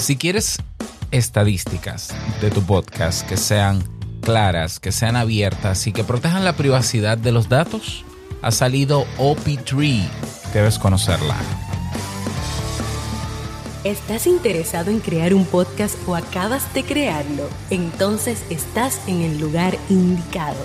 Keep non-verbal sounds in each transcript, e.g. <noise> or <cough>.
Si quieres estadísticas de tu podcast que sean claras, que sean abiertas y que protejan la privacidad de los datos, ha salido OP3. Debes conocerla. ¿Estás interesado en crear un podcast o acabas de crearlo? Entonces estás en el lugar indicado,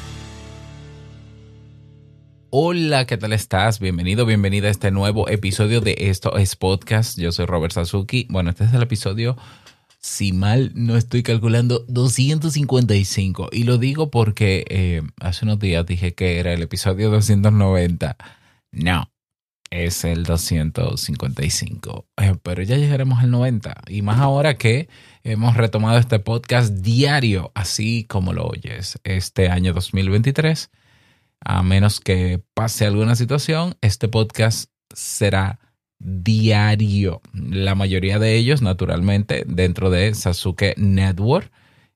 Hola, ¿qué tal estás? Bienvenido, bienvenida a este nuevo episodio de Esto es Podcast. Yo soy Robert Sasuki. Bueno, este es el episodio, si mal no estoy calculando, 255. Y lo digo porque eh, hace unos días dije que era el episodio 290. No, es el 255. Eh, pero ya llegaremos al 90. Y más ahora que hemos retomado este podcast diario, así como lo oyes, este año 2023. A menos que pase alguna situación, este podcast será diario. La mayoría de ellos, naturalmente, dentro de Sasuke Network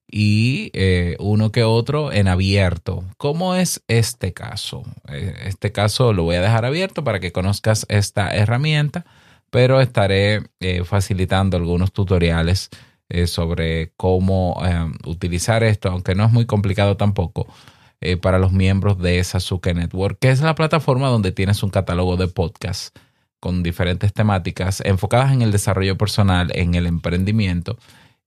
y eh, uno que otro en abierto. ¿Cómo es este caso? Eh, este caso lo voy a dejar abierto para que conozcas esta herramienta, pero estaré eh, facilitando algunos tutoriales sobre cómo utilizar esto, aunque no es muy complicado tampoco. Para los miembros de Sasuke Network, que es la plataforma donde tienes un catálogo de podcasts con diferentes temáticas enfocadas en el desarrollo personal, en el emprendimiento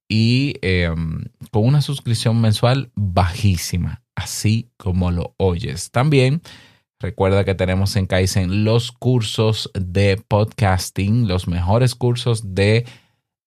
y em, con una suscripción mensual bajísima, así como lo oyes. También recuerda que tenemos en Kaizen los cursos de podcasting, los mejores cursos de,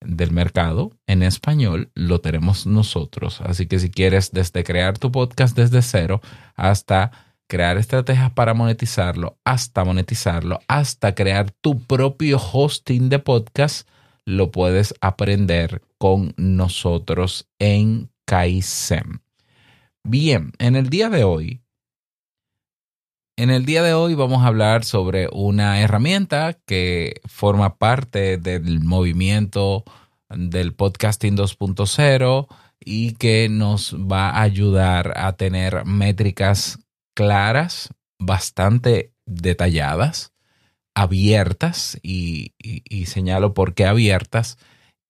del mercado en español, lo tenemos nosotros. Así que si quieres desde crear tu podcast desde cero hasta crear estrategias para monetizarlo, hasta monetizarlo, hasta crear tu propio hosting de podcast, lo puedes aprender con nosotros en Kaizen. Bien, en el día de hoy, en el día de hoy vamos a hablar sobre una herramienta que forma parte del movimiento del podcasting 2.0 y que nos va a ayudar a tener métricas claras, bastante detalladas abiertas y, señalo por qué abiertas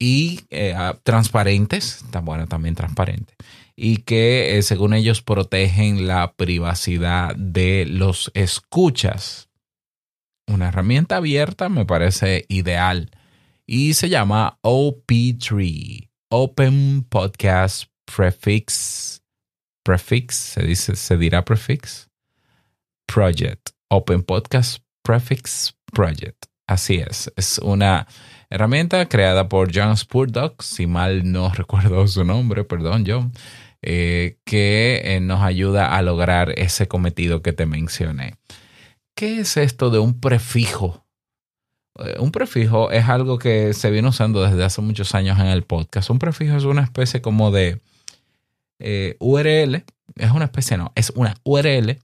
y eh, transparentes, bueno, también transparentes, y que eh, según ellos protegen la privacidad de los escuchas. Una herramienta abierta me parece ideal y se llama OP3, Open Podcast Prefix, Prefix, se dice, se dirá prefix, Project, Open Podcast Prefix Project. Así es, es una herramienta creada por John Spurdock, si mal no <laughs> recuerdo su nombre, perdón John, eh, que eh, nos ayuda a lograr ese cometido que te mencioné. ¿Qué es esto de un prefijo? Eh, un prefijo es algo que se viene usando desde hace muchos años en el podcast. Un prefijo es una especie como de URL, es una especie, no, es una URL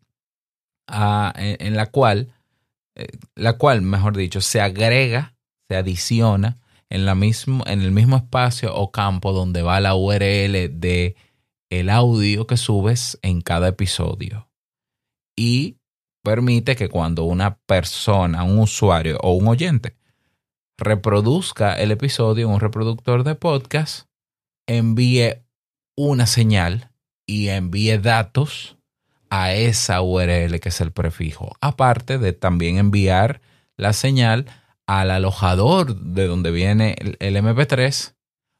ah, en la cual la cual, mejor dicho, se agrega, se adiciona en, la mismo, en el mismo espacio o campo donde va la URL de el audio que subes en cada episodio. Y permite que cuando una persona, un usuario o un oyente reproduzca el episodio en un reproductor de podcast, envíe una señal y envíe datos a esa URL que es el prefijo, aparte de también enviar la señal al alojador de donde viene el, MP3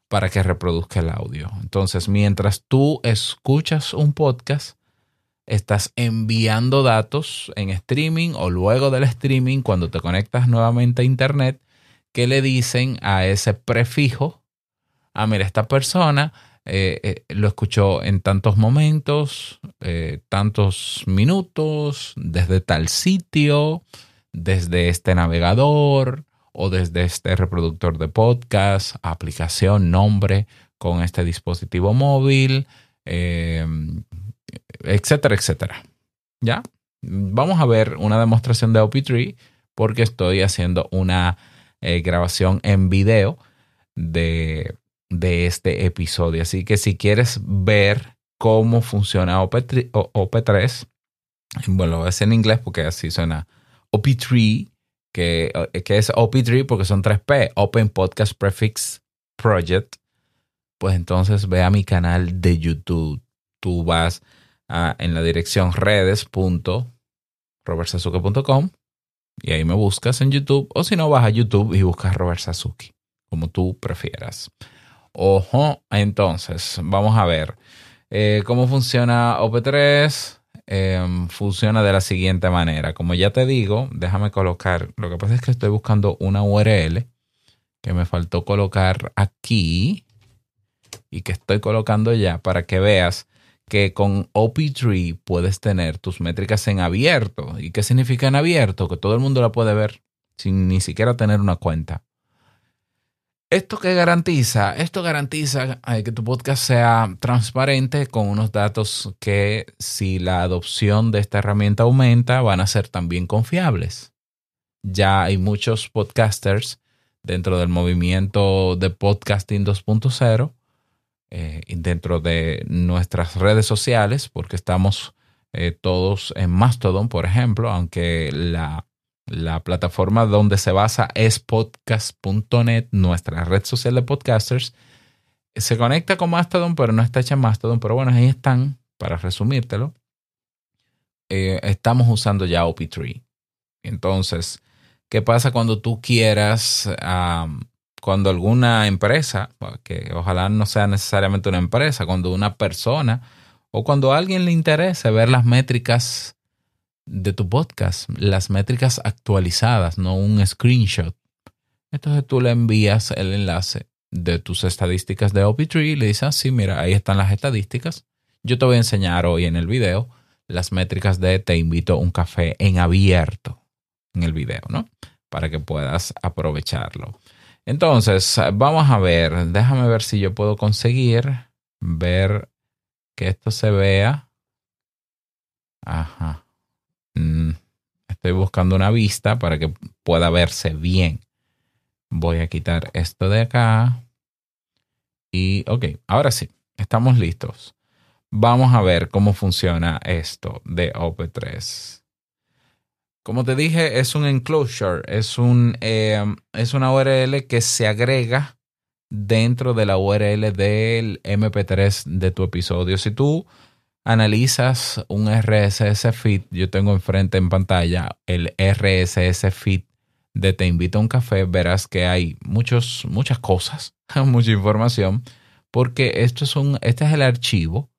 para que reproduzca el audio. Entonces, mientras tú escuchas un podcast, estás enviando datos en streaming o luego del streaming, cuando te conectas nuevamente a Internet, que le dicen a ese prefijo, ah, mira, esta persona eh, eh, lo escuchó en tantos momentos, eh, tantos minutos, desde tal sitio, desde este navegador o desde este reproductor de podcast, aplicación, nombre con este dispositivo móvil, em, etcétera, etcétera. ¿Ya? Vamos a ver una demostración de OP3 porque estoy haciendo una eh, grabación en video de, de este episodio. Así que si quieres ver cómo funciona OP3, OP3 bueno, es en inglés porque así suena OP3, que, eh, que es OP3 porque son 3P, Open Podcast Prefix Project. Pues entonces ve a mi canal de YouTube. Tú vas en la dirección redes.robertsazuke.com y ahí me buscas en YouTube o si no vas a YouTube y buscas Robert Sasuke, como tú prefieras. Ojo, entonces vamos a ver eh, cómo funciona OP3 Em, funciona de la siguiente manera. Como ya te digo, déjame colocar, lo que pasa es que estoy buscando una URL que me faltó colocar aquí y que estoy colocando ya para que veas que con OP3 puedes tener tus métricas en abierto. ¿Y qué significa en abierto? Que todo el mundo la puede ver sin ni siquiera tener una cuenta. ¿Esto qué garantiza? Esto garantiza eh, que tu podcast sea transparente con unos datos que si la adopción de esta herramienta aumenta van a ser también confiables. Ya hay muchos podcasters dentro del movimiento de podcasting 2.0, eh, dentro de nuestras redes sociales, porque estamos eh, todos en Mastodon, por ejemplo, aunque la la plataforma donde se basa es podcast.net, nuestra red social de podcasters. Se conecta con Mastodon, pero no está hecha en Mastodon. Pero bueno, ahí están, para resumírtelo. Eh, estamos usando ya OP3. Entonces, ¿qué pasa cuando tú quieras, cuando alguna empresa, que ojalá no sea necesariamente una empresa, cuando una persona o cuando a alguien le interese ver las métricas de tu podcast, las métricas actualizadas, no un screenshot. Entonces tú le envías el enlace de tus estadísticas de OP3 y le dices, ah, sí, mira, ahí están las estadísticas. Yo te voy a enseñar hoy en el video las métricas de Te invito a un café en abierto en el video, ¿no? Para que puedas aprovecharlo. Entonces, vamos a ver, déjame ver si yo puedo conseguir ver que esto se vea. Ajá. Estoy buscando una vista para que pueda verse bien. Voy a quitar esto de acá. Y ok, ahora sí, estamos listos. Vamos a ver cómo funciona esto de OP3. Como te dije, es un enclosure, es, un, eh, es una URL que se agrega dentro de la URL del MP3 de tu episodio. Si tú analizas un RSS feed, yo tengo enfrente en pantalla el RSS feed de Te invito a un café, verás que hay muchos, muchas cosas, <laughs> mucha información, porque esto es un, este es el archivo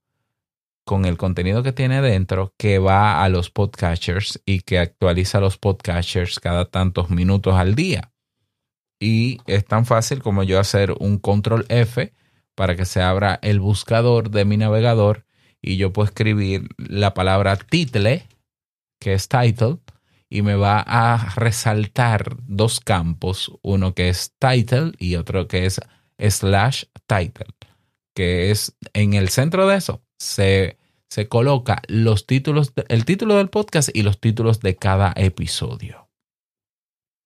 con el contenido que tiene dentro que va a los podcatchers y que actualiza los podcatchers cada tantos minutos al día. Y es tan fácil como yo hacer un control F para que se abra el buscador de mi navegador y yo puedo escribir la palabra title, que es title, y me va a resaltar dos campos, uno que es title y otro que es slash title, que es en el centro de eso se, se coloca los títulos, el título del podcast y los títulos de cada episodio.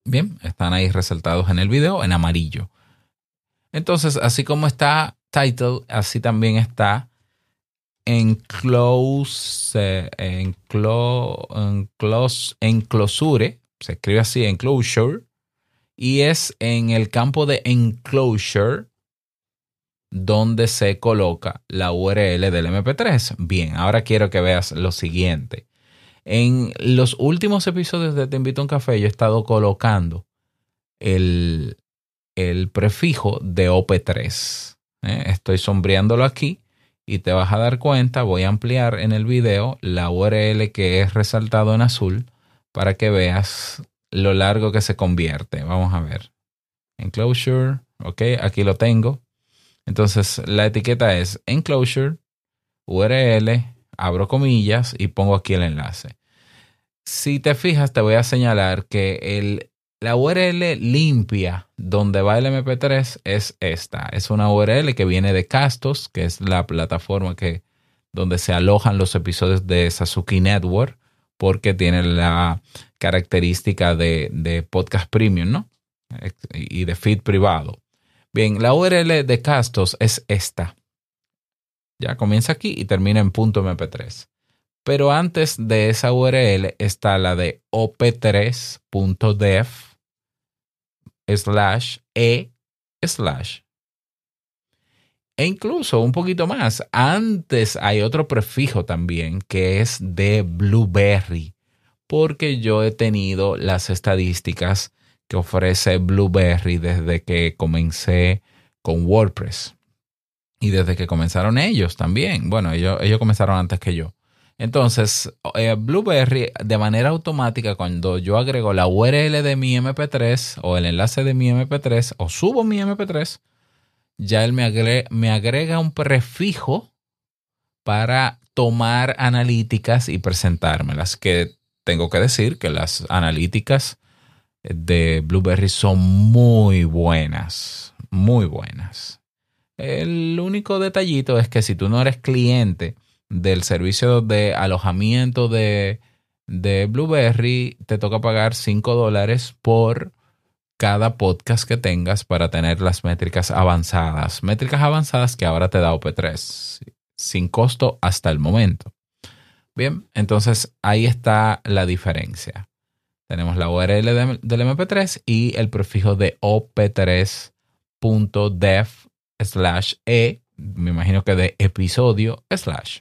Bien, están ahí resaltados en el video en amarillo. Entonces, así como está title, así también está enclose, enclose, enclosure, se escribe así, enclosure, y es en el campo de enclosure donde se coloca la URL del MP3. Bien, ahora quiero que veas lo siguiente. En los últimos episodios de Te invito a un café yo he estado colocando el, el prefijo de OP3. ¿eh? Estoy sombreándolo aquí y te vas a dar cuenta, voy a ampliar en el video la URL que es resaltado en azul para que veas lo largo que se convierte. Vamos a ver. Enclosure, ok, aquí lo tengo. Entonces la etiqueta es enclosure, URL, abro comillas y pongo aquí el enlace. Si te fijas, te voy a señalar que el, la URL limpia donde va el MP3 es esta. Es una URL que viene de Castos, que es la plataforma que, donde se alojan los episodios de Sasuke Network, porque tiene la característica de, podcast premium, ¿no? Y de feed privado. Bien, la URL de Castos es esta. Ya comienza aquí y termina en .mp3. Pero antes de esa URL está la de op3.dev slash e slash. E incluso un poquito más, antes hay otro prefijo también que es de Blueberry, porque yo he tenido las estadísticas que ofrece Blueberry desde que comencé con WordPress y desde que comenzaron ellos también. Bueno, ellos, ellos comenzaron antes que yo. Entonces, eh, Blueberry de manera automática, cuando yo agrego la URL de mi MP3 o el enlace de mi MP3 o subo mi MP3, ya él me agrega, me agrega un prefijo para tomar analíticas y presentármelas. Que tengo que decir que las analíticas de Blueberry son muy buenas, muy buenas. El único detallito es que si tú no eres cliente, del servicio de alojamiento de, de Blueberry, te toca pagar 5 dólares por cada podcast que tengas para tener las métricas avanzadas. Métricas avanzadas que ahora te da OP3, sin costo hasta el momento. Bien, entonces ahí está la diferencia. Tenemos la URL del MP3 y el prefijo de op3.dev slash e, me imagino que de episodio slash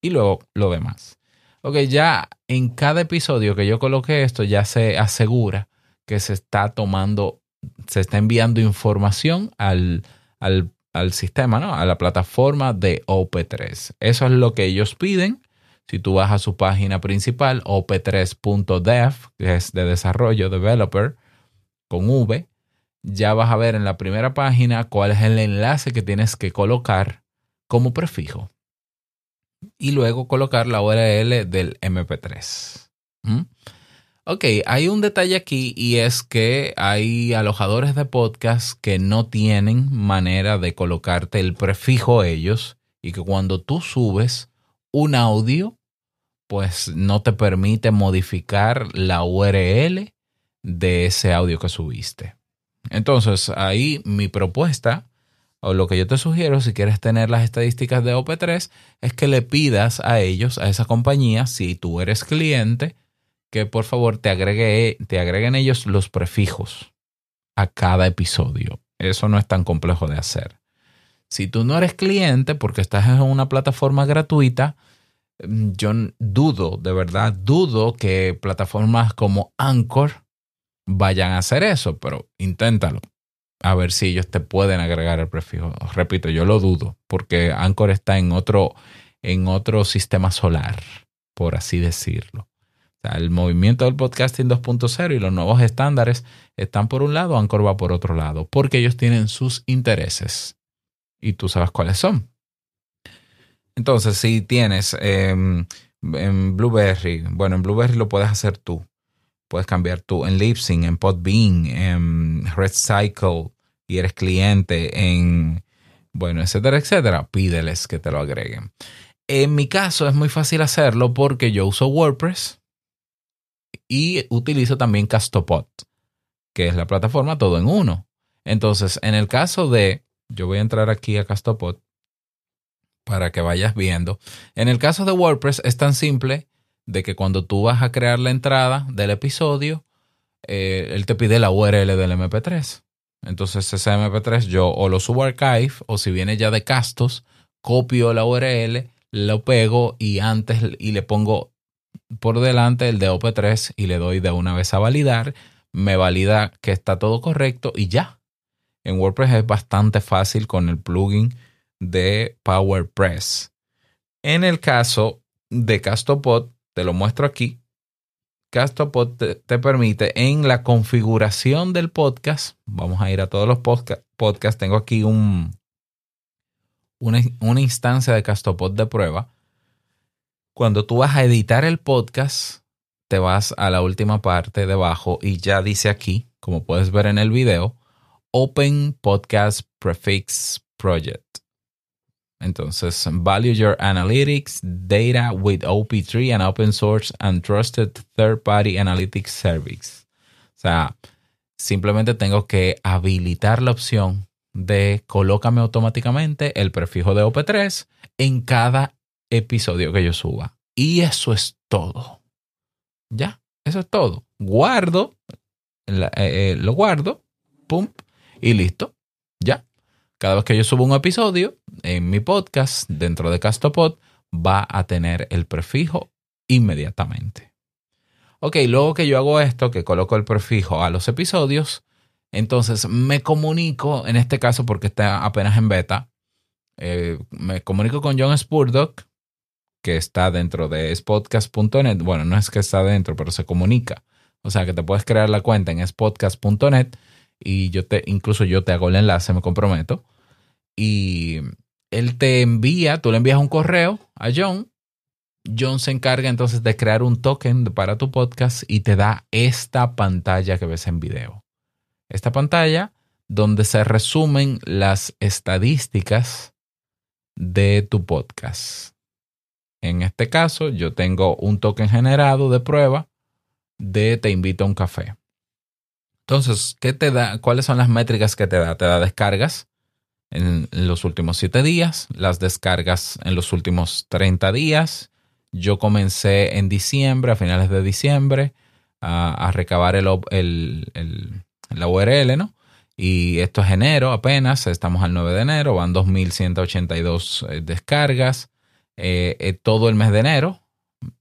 y luego lo demás. Ok, ya en cada episodio que yo coloque esto, ya se asegura que se está tomando, se está enviando información al, al, al sistema, ¿no? A la plataforma de OP3. Eso es lo que ellos piden. Si tú vas a su página principal, op3.dev, que es de desarrollo, developer, con V, ya vas a ver en la primera página cuál es el enlace que tienes que colocar como prefijo y luego colocar la URL del MP3. ¿Mm? Ok, hay un detalle aquí y es que hay alojadores de podcast que no tienen manera de colocarte el prefijo ellos y que cuando tú subes un audio, pues no te permite modificar la URL de ese audio que subiste. Entonces, ahí mi propuesta o lo que yo te sugiero, si quieres tener las estadísticas de OP3, es que le pidas a ellos, a esa compañía, si tú eres cliente, que por favor te, agregue, te agreguen ellos los prefijos a cada episodio. Eso no es tan complejo de hacer. Si tú no eres cliente porque estás en una plataforma gratuita, mm, yo dudo, de verdad, dudo que plataformas como Anchor vayan a hacer eso, pero inténtalo a ver si ellos te pueden agregar el prefijo. Repito, yo lo dudo, porque Anchor está en otro, en otro sistema solar, por así decirlo. El movimiento del podcasting 2.0 y los nuevos estándares están por un lado, Anchor va por otro lado, porque ellos tienen sus intereses y tú sabes cuáles son. Entonces, si tienes em, en Blueberry, bueno, en Blueberry lo puedes hacer tú. Puedes cambiar tú en Libsyn, en Podbean, en Recycle y eres cliente en, bueno, etcétera, etcétera. Pídeles que te lo agreguen. En mi caso es muy fácil hacerlo porque yo uso WordPress y utilizo también Castopod, que es la plataforma todo en uno. Entonces, en el caso de, yo voy a entrar aquí a Castopod para que vayas viendo. En el caso de WordPress es tan simple de que cuando tú vas a crear la entrada del episodio, eh, él te pide la URL del MP3. Entonces ese MP3 yo o lo subo a Archive o si viene ya de Castos, copio la URL, lo pego y antes y le pongo por delante el de OP3 y le doy de una vez a validar. Me valida que está todo correcto y ya. En WordPress es bastante fácil con el plugin de PowerPress. En el caso de Castopod, te lo muestro aquí. Castopod te, permite en la configuración del podcast, vamos a ir a todos los podcasts, tengo aquí un, una, una instancia de Castopod de prueba. Cuando tú vas a editar el podcast, te vas a la última parte debajo y ya dice aquí, como puedes ver en el video, Open Podcast Prefix Project. Entonces, value your analytics data with OP3 and open source and trusted third party analytics service. O sea, simplemente tengo que habilitar la opción de colócame automáticamente el prefijo de OP3 en cada episodio que yo suba. Y eso es todo. Ya, eso es todo. Guardo, eh, eh, lo guardo, pum, y listo. Ya. Cada vez que yo subo un episodio en mi podcast dentro de Castopod, va a tener el prefijo inmediatamente. Ok, luego que yo hago esto, que coloco el prefijo a los episodios, entonces me comunico, en este caso porque está apenas en beta, eh, me comunico con John Spurdock, que está dentro de spodcast.net. Bueno, no es que está dentro, pero se comunica. O sea que te puedes crear la cuenta en spodcast.net y yo te, incluso yo te hago el enlace, me comprometo. Y él te envía, tú le envías un correo a John. John se encarga entonces de crear un token para tu podcast y te da esta pantalla que ves en video. Esta pantalla donde se resumen las estadísticas de tu podcast. En este caso, yo tengo un token generado de prueba de te invito a un café. Entonces, ¿qué te da? ¿Cuáles son las métricas que te da? Te da descargas en los últimos siete días, las descargas en los últimos 30 días. Yo comencé en diciembre, a finales de diciembre, a, recabar el, el, la URL, ¿no? Y esto es enero apenas, estamos al 9 de enero, van 2.182 eh, descargas. Eh, eh, todo el mes de enero.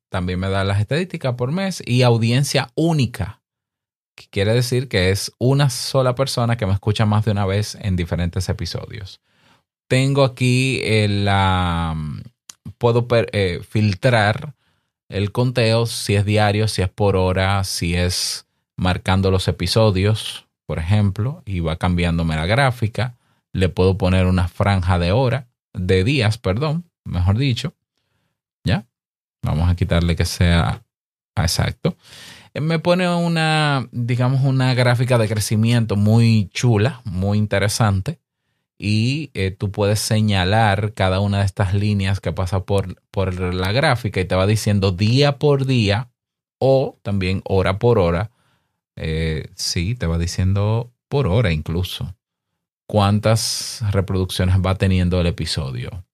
También me da las estadísticas por mes y audiencia única, quiere decir que es una sola persona que me escucha más de una vez en diferentes episodios. Tengo aquí la... puedo eh, filtrar el conteo si es diario, si es por hora, si es marcando los episodios, por ejemplo, y va cambiándome la gráfica. Le puedo poner una franja de hora, de días, perdón, mejor dicho. ¿Ya? Vamos a quitarle que sea exacto. Me pone una, digamos, una gráfica de crecimiento muy chula, muy interesante. Y eh, tú puedes señalar cada una de estas líneas que pasa por, por la gráfica y te va diciendo día por día o también hora por hora. Eh, sí, te va diciendo por hora incluso cuántas reproducciones va teniendo el episodio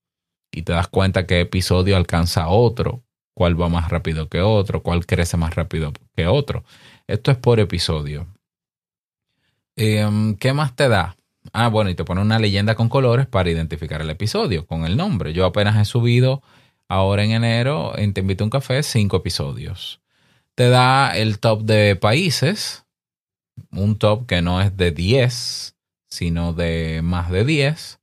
y te das cuenta qué episodio alcanza otro, cuál va más rápido que otro, cuál crece más rápido que otro. Esto es por episodio. Em, ¿Qué más te da? Ah, bueno, y te pone una leyenda con colores para identificar el episodio con el nombre. Yo apenas he subido ahora en enero en Te invito a un café cinco episodios. Te da el top de países, un top que no es de 10, sino de más de 10.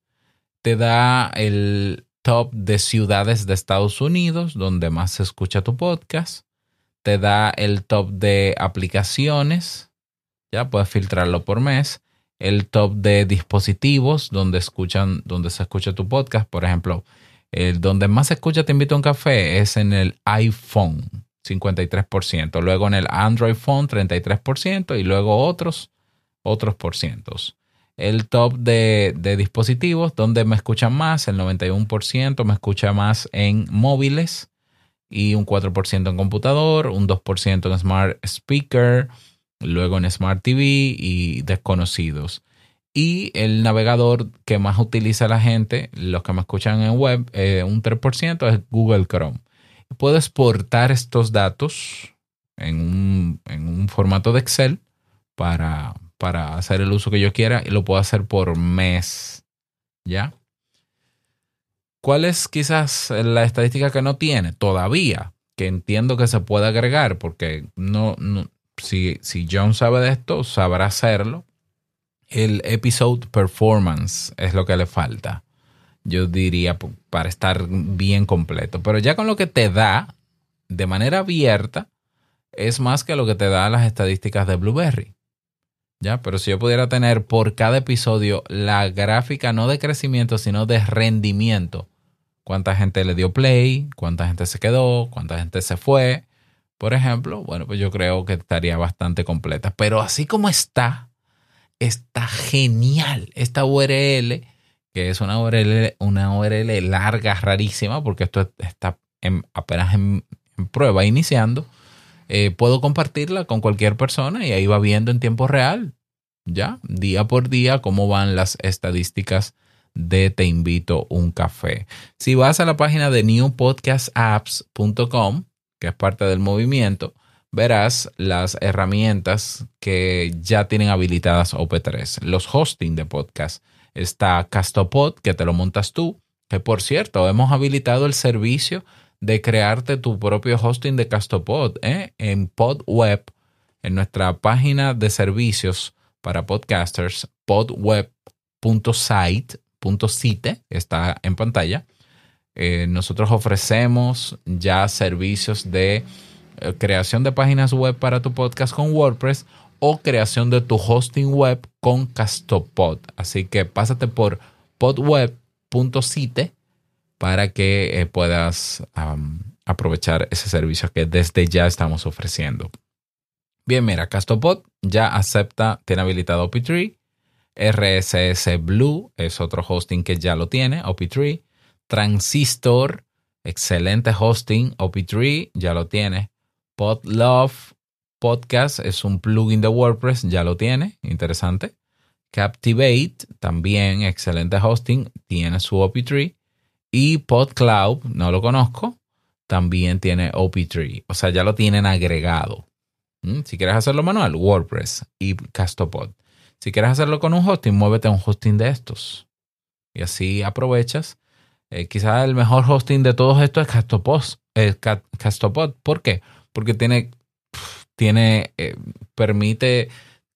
Te da el top de ciudades de Estados Unidos donde más se escucha tu podcast. Te da el top de aplicaciones. Ya puedes filtrarlo por mes. El top de dispositivos donde escuchan, donde se escucha tu podcast. Por ejemplo, el donde más se escucha Te invito a un café es en el iPhone, 53%. Luego en el Android Phone, 33%. Y luego otros, otros por cientos el top de, dispositivos, donde me escuchan más, el 91% me escucha más en móviles y un 4% en computador, un 2% en smart speaker, luego en smart TV y desconocidos. Y el navegador que más utiliza la gente, los que me escuchan en web, eh, un 3% es Google Chrome. Puedo exportar estos datos en un, en un formato de Excel para, para hacer el uso que yo quiera y lo puedo hacer por mes. ¿Ya? ¿Cuál es quizás la estadística que no tiene todavía? Que entiendo que se puede agregar porque no, si, si John sabe de esto, sabrá hacerlo. El episode performance es lo que le falta. Yo diría para estar bien completo. Pero ya con lo que te da de manera abierta, es más que lo que te da las estadísticas de Blueberry. ¿ya? Pero si yo pudiera tener por cada episodio la gráfica no de crecimiento, sino de rendimiento, cuánta gente le dio play, cuánta gente se quedó, cuánta gente se fue, por ejemplo, bueno, pues yo creo que estaría bastante completa. Pero así como está, está genial. Esta URL, que es una URL, una URL larga, rarísima, porque esto está apenas en, prueba, iniciando, eh, puedo compartirla con cualquier persona y ahí va viendo en tiempo real, ya, día por día, cómo van las estadísticas de Te invito un café. Si vas a la página de newpodcastapps.com, que es parte del movimiento, verás las herramientas que ya tienen habilitadas OP3. Los hosting de podcast. Está Castopod, que te lo montas tú, que por cierto, hemos habilitado el servicio de crearte tu propio hosting de Castopod ¿eh? en PodWeb, en nuestra página de servicios para podcasters, podweb.site.site, está en pantalla. Eh, nosotros ofrecemos ya servicios de eh, creación de páginas web para tu podcast con WordPress o creación de tu hosting web con Castopod. Así que pásate por podweb.site para que eh, puedas aprovechar ese servicio que desde ya estamos ofreciendo. Bien, mira, Castopod ya acepta, tiene habilitado OP3. RSS Blue es otro hosting que ya lo tiene, OP3. Transistor, excelente hosting, OP3, ya lo tiene. Podlove Podcast es un plugin de WordPress, ya lo tiene, interesante. Captivate, también excelente hosting, tiene su OP3. Y PodCloud, no lo conozco, también tiene OP3. O sea, ya lo tienen agregado. Mm, si quieres hacerlo manual, WordPress y Castopod. Si quieres hacerlo con un hosting, muévete a un hosting de estos. Y así aprovechas. Eh, quizás el mejor hosting de todos estos es Castopod. Castopod. ¿Por qué? Porque tiene, tiene eh, permite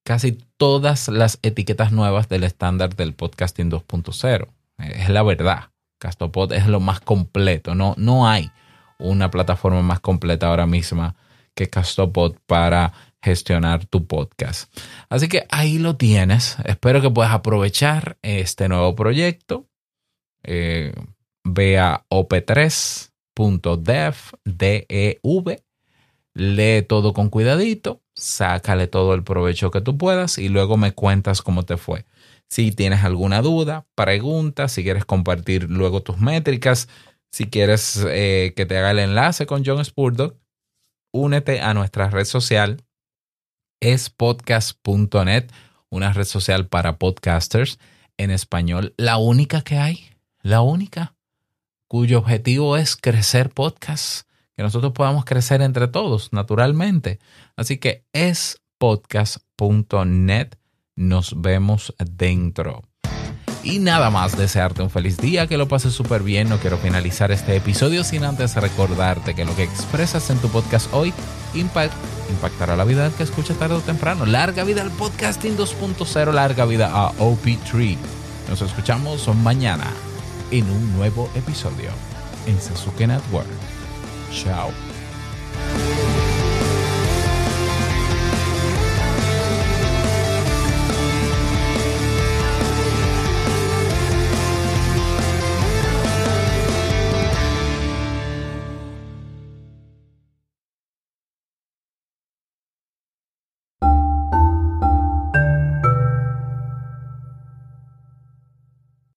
casi todas las etiquetas nuevas del estándar del podcasting 2.0. Es la verdad. Castopod es lo más completo. No, no hay una plataforma más completa ahora misma que Castopod para gestionar tu podcast. Así que ahí lo tienes. Espero que puedas aprovechar este nuevo proyecto. Eh, ve a op3.dev, D-E-V, lee todo con cuidadito, sácale todo el provecho que tú puedas y luego me cuentas cómo te fue. Si tienes alguna duda, pregunta, si quieres compartir luego tus métricas, si quieres eh, que te haga el enlace con John Spurdock, únete a nuestra red social, es podcast.net, una red social para podcasters en español, la única que hay, la única, cuyo objetivo es crecer podcasts, que nosotros podamos crecer entre todos, naturalmente. Así que es podcast.net. Nos vemos dentro. Y nada más desearte un feliz día, que lo pases súper bien. No quiero finalizar este episodio sin antes recordarte que lo que expresas en tu podcast hoy impactará la vida que escucha tarde o temprano. Larga vida al podcasting 2.0, larga vida a OP3. Nos escuchamos mañana en un nuevo episodio en Sasuke Network. Chao.